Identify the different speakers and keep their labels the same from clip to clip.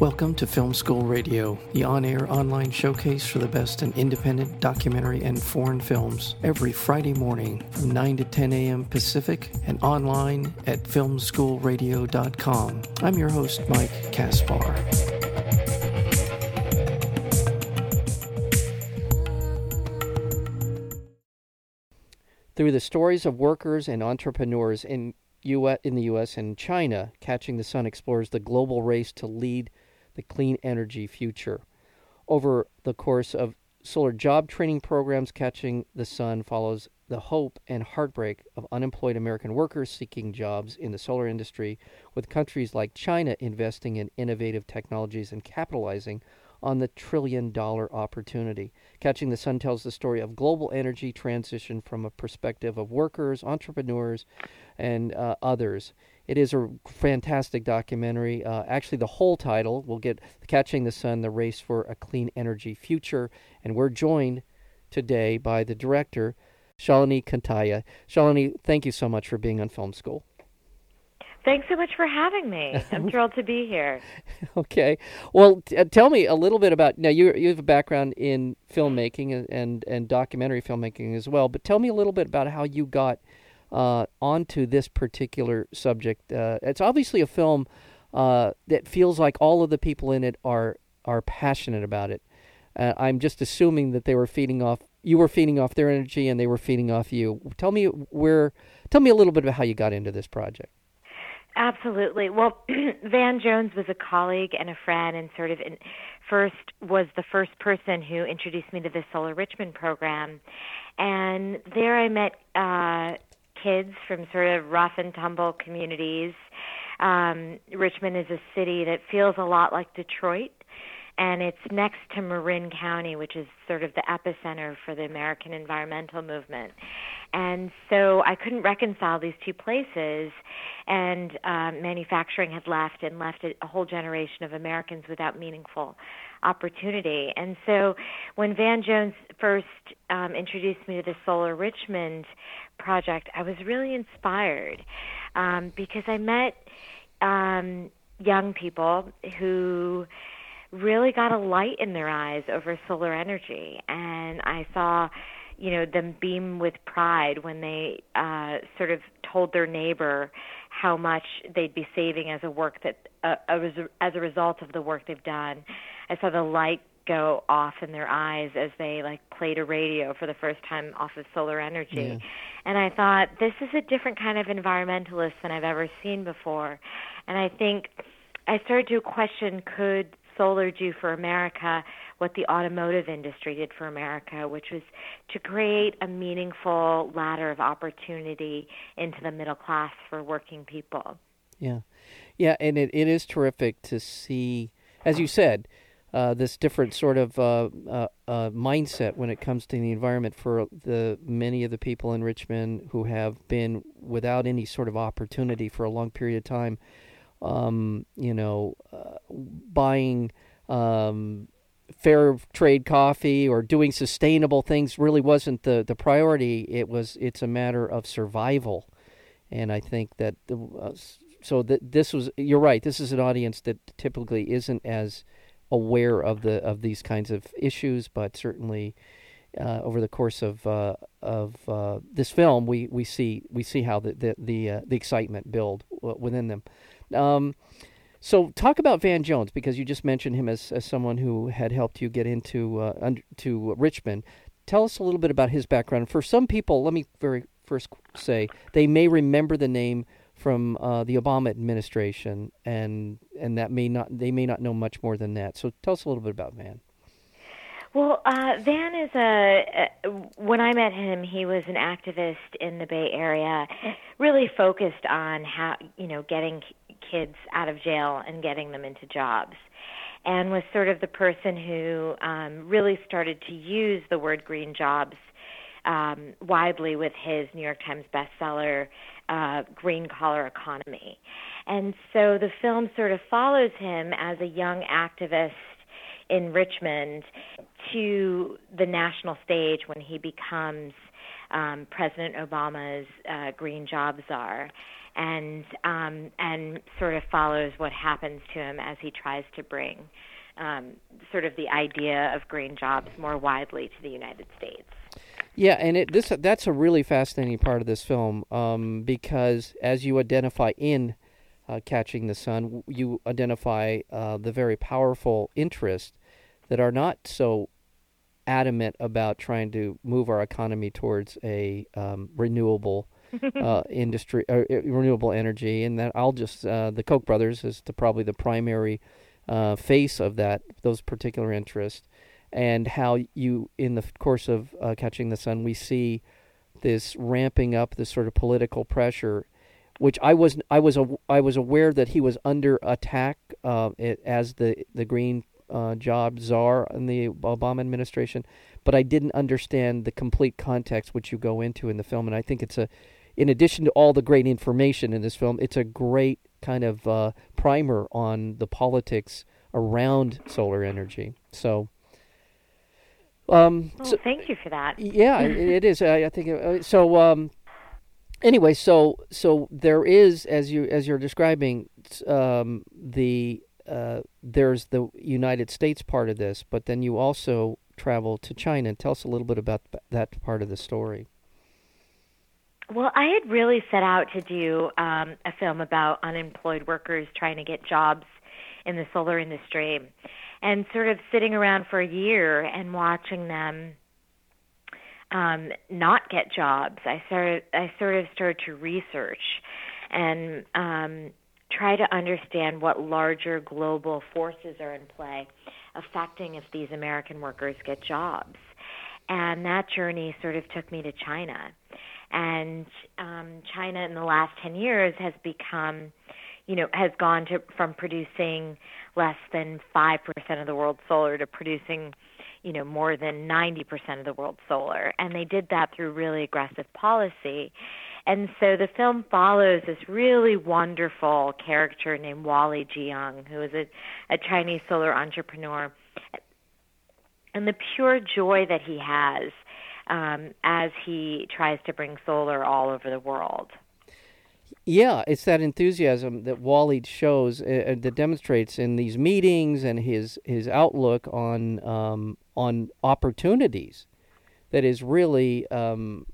Speaker 1: Welcome to Film School Radio, the on air online showcase for the best in independent documentary and foreign films, every Friday morning from 9 to 10 a.m. Pacific and online at filmschoolradio.com. I'm your host, Mike Kaspar. Through the stories of workers and entrepreneurs in, U- in the U.S. and China, Catching the Sun explores the global race to lead the clean energy future. Over the course of solar job training programs, Catching the Sun follows the hope and heartbreak of unemployed American workers seeking jobs in the solar industry, with countries like China investing in innovative technologies and capitalizing on the trillion dollar opportunity. Catching the Sun tells the story of global energy transition from a perspective of workers, entrepreneurs, and uh, others. It is a fantastic documentary. Uh, actually, the whole title will get Catching the Sun The Race for a Clean Energy Future. And we're joined today by the director, Shalini Kantayya. Shalini, thank you so much for being on Film School.
Speaker 2: Thanks so much for having me. I'm thrilled to be here.
Speaker 1: Okay. Well, t- uh, tell me a little bit about now. You you have a background in filmmaking and, and, and documentary filmmaking as well. But tell me a little bit about how you got uh, onto this particular subject. Uh, it's obviously a film uh, that feels like all of the people in it are are passionate about it. Uh, I'm just assuming that they were feeding off you were feeding off their energy and they were feeding off you. Tell me where. Tell me a little bit about how you got into this project.
Speaker 2: Absolutely. Well, Van Jones was a colleague and a friend, and sort of in, first was the first person who introduced me to the Solar Richmond program. And there I met uh, kids from sort of rough and tumble communities. Um, Richmond is a city that feels a lot like Detroit, and it's next to Marin County, which is sort of the epicenter for the American environmental movement. And so I couldn't reconcile these two places, and um, manufacturing had left and left a whole generation of Americans without meaningful opportunity. And so when Van Jones first um, introduced me to the Solar Richmond project, I was really inspired um, because I met um, young people who really got a light in their eyes over solar energy, and I saw you know them beam with pride when they uh sort of told their neighbor how much they'd be saving as a work that uh, as a result of the work they've done i saw the light go off in their eyes as they like played a radio for the first time off of solar energy. Yeah. And I thought this is a different kind of environmentalist than I've ever seen before. And I think I started to question could solar do for America what the automotive industry did for America, which was to create a meaningful ladder of opportunity into the middle class for working people.
Speaker 1: Yeah. Yeah, and it, it is terrific to see as you said, uh, this different sort of uh, uh, uh, mindset when it comes to the environment for the many of the people in Richmond who have been without any sort of opportunity for a long period of time. Um, you know, uh, buying um, fair trade coffee or doing sustainable things really wasn't the, the priority. It was it's a matter of survival, and I think that the, so that this was you're right. This is an audience that typically isn't as aware of the of these kinds of issues, but certainly uh, over the course of uh, of uh, this film, we, we see we see how the the the, uh, the excitement build within them. Um, so talk about Van Jones because you just mentioned him as, as someone who had helped you get into uh, under, to Richmond. Tell us a little bit about his background. For some people, let me very first say they may remember the name from uh, the Obama administration, and and that may not they may not know much more than that. So tell us a little bit about Van.
Speaker 2: Well, uh, Van is a. When I met him, he was an activist in the Bay Area, really focused on how you know getting kids out of jail and getting them into jobs, and was sort of the person who um, really started to use the word green jobs um, widely with his New York Times bestseller, uh, Green Collar Economy. And so the film sort of follows him as a young activist in Richmond to the national stage when he becomes um, President Obama's uh, Green Job Czar. and um, and sort of follows what happens to him as he tries to bring um, sort of the idea of green jobs more widely to the United States.
Speaker 1: Yeah, and it this that's a really fascinating part of this film um, because as you identify in uh, Catching the Sun, you identify uh, the very powerful interests that are not so adamant about trying to move our economy towards a um, renewable uh, industry, uh, renewable energy, and that I'll just uh, the Koch brothers is the, probably the primary uh, face of that those particular interests, and how you in the course of uh, catching the sun we see this ramping up this sort of political pressure, which I was I was I was aware that he was under attack uh, as the the green job czar in the Obama administration, but I didn't understand the complete context which you go into in the film, and I think it's a in addition to all the great information in this film, it's a great kind of uh, primer on the politics around solar energy. So,
Speaker 2: um, well, so, thank you for that.
Speaker 1: Yeah, it, it is. I, I think uh, so. Um, anyway, so so there is, as you as you're describing, um, the uh, there's the United States part of this, but then you also travel to China. Tell us a little bit about that part of the story.
Speaker 2: Well, I had really set out to do um, a film about unemployed workers trying to get jobs in the solar industry, and sort of sitting around for a year and watching them um, not get jobs. I started. I sort of started to research and um, try to understand what larger global forces are in play affecting if these American workers get jobs. And that journey sort of took me to China and um, China in the last 10 years has become, you know, has gone to from producing less than 5% of the world's solar to producing, you know, more than 90% of the world's solar. And they did that through really aggressive policy. And so the film follows this really wonderful character named Wally Jiang, who is a, a Chinese solar entrepreneur. And the pure joy that he has um, as he tries to bring solar all over the world.
Speaker 1: Yeah, it's that enthusiasm that Wally shows uh, uh, that demonstrates in these meetings and his his outlook on um, on opportunities that is really um,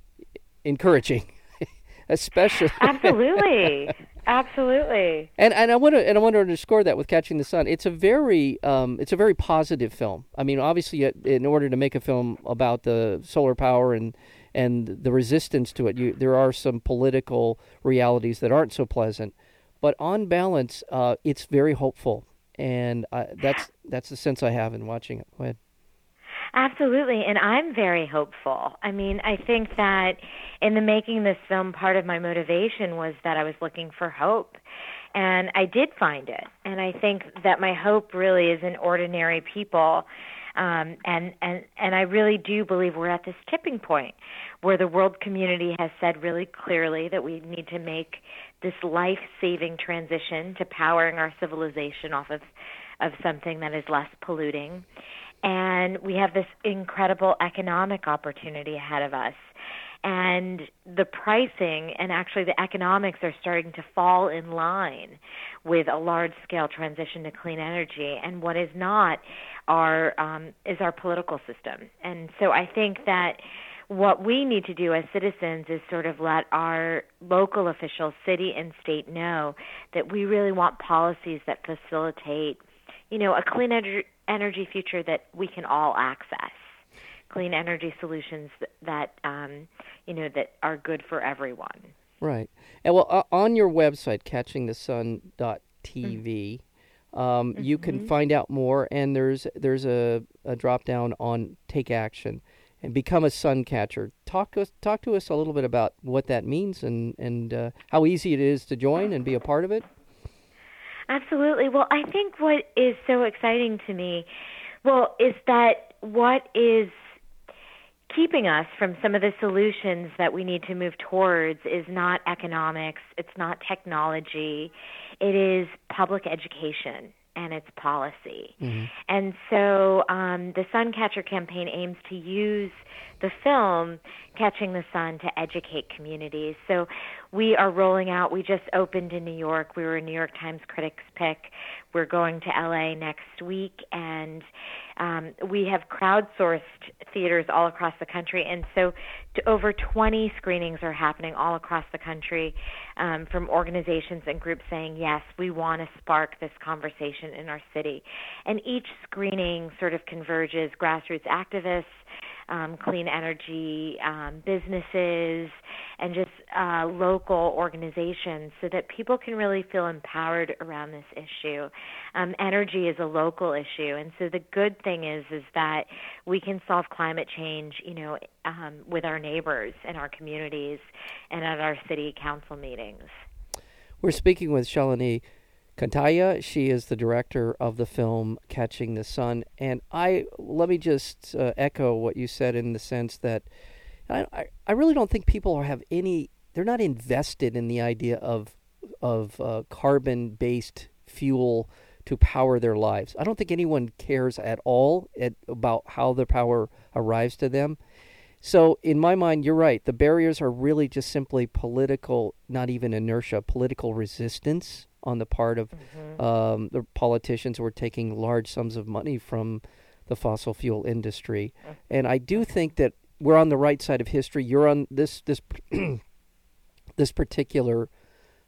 Speaker 1: encouraging, especially
Speaker 2: absolutely. Absolutely.
Speaker 1: And and I want to and I want to underscore that with Catching the Sun. It's a very um, it's a very positive film. I mean, obviously, in order to make a film about the solar power and and the resistance to it, you, there are some political realities that aren't so pleasant. But on balance, uh, it's very hopeful, and uh, that's that's the sense I have in watching it. Go ahead.
Speaker 2: Absolutely, and I'm very hopeful. I mean, I think that in the making this film, part of my motivation was that I was looking for hope. And I did find it. And I think that my hope really is in ordinary people. Um, and, and, and I really do believe we're at this tipping point where the world community has said really clearly that we need to make this life saving transition to powering our civilization off of, of something that is less polluting and we have this incredible economic opportunity ahead of us. And the pricing and actually the economics are starting to fall in line with a large scale transition to clean energy. And what is not our um, is our political system. And so I think that what we need to do as citizens is sort of let our local officials, city and state, know that we really want policies that facilitate, you know, a clean energy energy future that we can all access clean energy solutions that, um, you know that are good for everyone.
Speaker 1: Right. And well, uh, on your website, catchingthesun.tv, mm-hmm. um, mm-hmm. you can mm-hmm. find out more. And there's there's a, a drop down on take action and become a sun catcher. Talk us talk to us a little bit about what that means and and uh, how easy it is to join and be a part of it.
Speaker 2: Absolutely. Well, I think what is so exciting to me, well, is that what is keeping us from some of the solutions that we need to move towards is not economics, it's not technology, it is public education and its policy. Mm-hmm. And so um, the Suncatcher campaign aims to use the film Catching the Sun to educate communities. So we are rolling out. We just opened in New York. We were a New York Times Critics Pick. We're going to LA next week, and um, we have crowdsourced theaters all across the country. And so, to over 20 screenings are happening all across the country um, from organizations and groups saying, yes, we want to spark this conversation in our city. And each screening sort of converges grassroots activists um, clean energy um, businesses and just uh, local organizations so that people can really feel empowered around this issue. Um, energy is a local issue, and so the good thing is is that we can solve climate change, you know, um, with our neighbors and our communities and at our city council meetings.
Speaker 1: We're speaking with Shalini Kantayya. She is the director of the film Catching the Sun. And I let me just uh, echo what you said in the sense that I, I really don't think people have any. They're not invested in the idea of of uh, carbon based fuel to power their lives. I don't think anyone cares at all at, about how the power arrives to them. So, in my mind, you're right. The barriers are really just simply political, not even inertia, political resistance on the part of mm-hmm. um, the politicians who are taking large sums of money from the fossil fuel industry. Mm-hmm. And I do think that we're on the right side of history. You're on this this this particular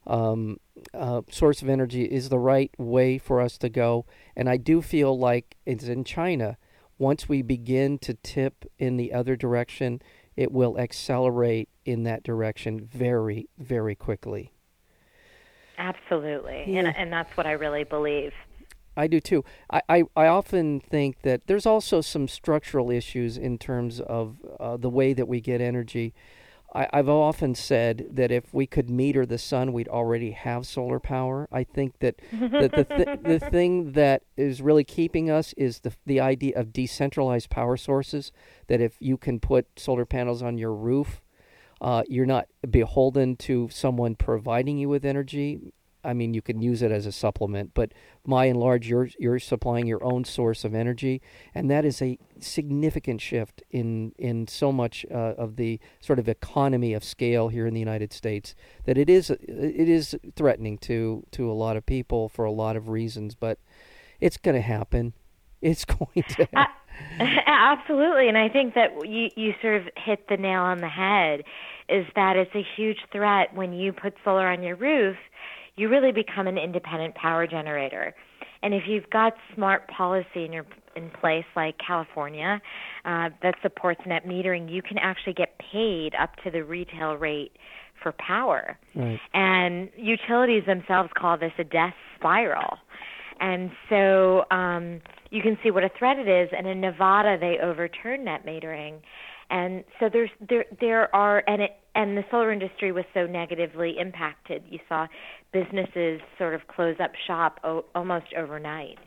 Speaker 1: um, uh, source of energy is the right way for us to go. And I do feel like it's in China. Once we begin to tip in the other direction, it will accelerate in that direction very, very quickly.
Speaker 2: Absolutely, yeah. and and that's what I really believe.
Speaker 1: I do too. I, I, I, often think that there's also some structural issues in terms of uh, the way that we get energy. I, have often said that if we could meter the sun, we'd already have solar power. I think that the, the, th- the thing that is really keeping us is the, the idea of decentralized power sources. That if you can put solar panels on your roof, uh, you're not beholden to someone providing you with energy. I mean, you can use it as a supplement, but by and large, you're you're supplying your own source of energy, and that is a significant shift in in so much uh, of the sort of economy of scale here in the United States that it is it is threatening to to a lot of people for a lot of reasons, but it's going to happen. It's going to. Happen.
Speaker 2: Absolutely, and I think that you you sort of hit the nail on the head. Is that it's a huge threat when you put solar on your roof, you really become an independent power generator. And if you've got smart policy in your in place, like California, uh, that supports net metering, you can actually get paid up to the retail rate for power.
Speaker 1: Right.
Speaker 2: And utilities themselves call this a death spiral. And so um, you can see what a threat it is. And in Nevada, they overturned net metering, and so there's there there are and it and the solar industry was so negatively impacted. You saw businesses sort of close up shop o- almost overnight,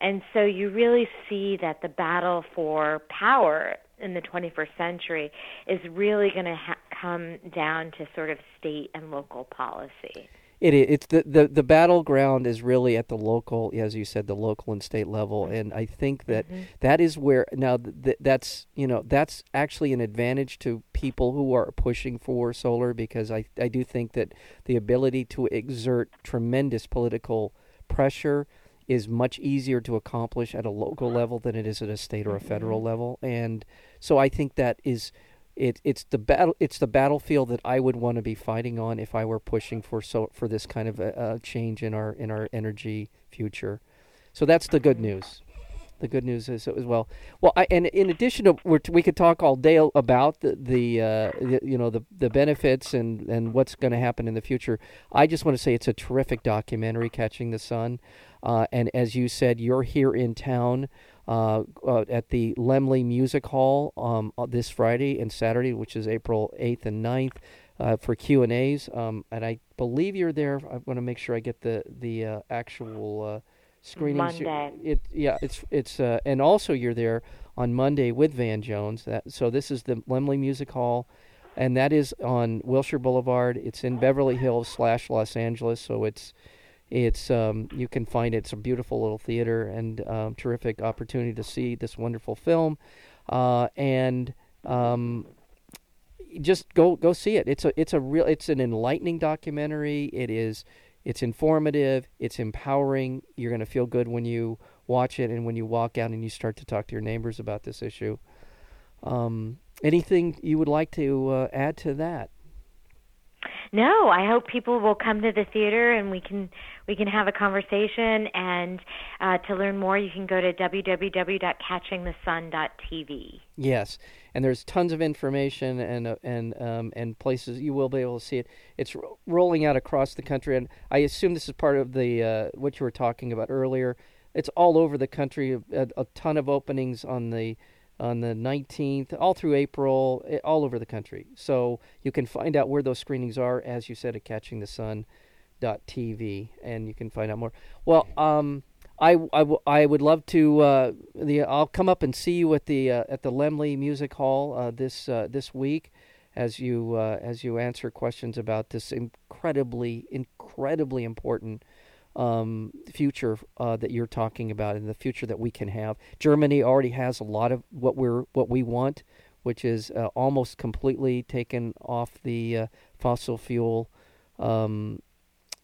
Speaker 2: and so you really see that the battle for power in the 21st century is really going to ha- come down to sort of state and local policy.
Speaker 1: It it's the, the the battleground is really at the local, as you said, the local and state level, and I think that, mm-hmm. that is where now th- that's you know that's actually an advantage to people who are pushing for solar because I I do think that the ability to exert tremendous political pressure is much easier to accomplish at a local level than it is at a state or a federal mm-hmm. level, and so I think that is it, it's the battle. It's the battlefield that I would want to be fighting on if I were pushing for so for this kind of a, a change in our in our energy future. So that's the good news. The good news is as well. Well, I, and in addition to we could talk all day about the the, uh, the you know the the benefits and and what's going to happen in the future. I just want to say it's a terrific documentary, Catching the Sun. Uh, and as you said, you're here in town uh, uh, at the Laemmle Music Hall um, uh, this Friday and Saturday, which is April 8th and 9th. Uh, for Q and A's, um, and I believe you're there. I want to make sure I get the the uh, actual uh, screenings.
Speaker 2: Monday.
Speaker 1: It yeah, it's it's and also you're there on Monday with Van Jones. That so this is the Laemmle Music Hall, and that is on Wilshire Boulevard. It's in Beverly Hills slash Los Angeles, so it's it's um, you can find it. It's a beautiful little theater and um, terrific opportunity to see this wonderful film. Uh, and um, just go go see it. It's a it's a real it's an enlightening documentary. It is it's informative. It's empowering. You're going to feel good when you watch it and when you walk out and you start to talk to your neighbors about this issue. Um, anything you would like to uh, add to that?
Speaker 2: No, I hope people will come to the theater and we can we can have a conversation. And uh, to learn more, you can go to www.catchingthesun.tv.
Speaker 1: Yes, and there's tons of information and uh, and um, and places you will be able to see it. It's ro- rolling out across the country, and I assume this is part of the uh, what you were talking about earlier. It's all over the country. A, a ton of openings on the on the 19th, all through April, eh, all over the country. So you can find out where those screenings are, as you said, at catchingthesun.tv, and you can find out more. Well, um, I, I, w- I would love to. Uh, the I'll come up and see you at the uh, at the Laemmle Music Hall uh, this uh, this week, as you uh, as you answer questions about this incredibly incredibly important um, future uh, that you're talking about and the future that we can have. Germany already has a lot of what we're what we want, which is uh, almost completely taken off the uh, fossil fuel um,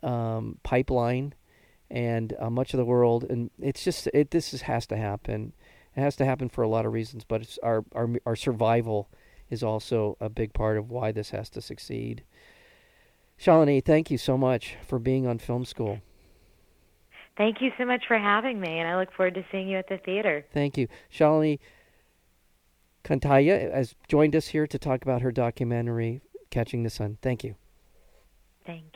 Speaker 1: um, pipeline, and uh, much of the world. And it's just it this is, has to happen. It has to happen for a lot of reasons, but it's our our our survival is also a big part of why this has to succeed. Shalini, thank you so much for being on Film School.
Speaker 2: Thank you so much for having me, and I look forward to seeing you at the theater.
Speaker 1: Thank you. Shalini Kantayya has joined us here to talk about her documentary, Catching the Sun. Thank you.
Speaker 2: Thank you.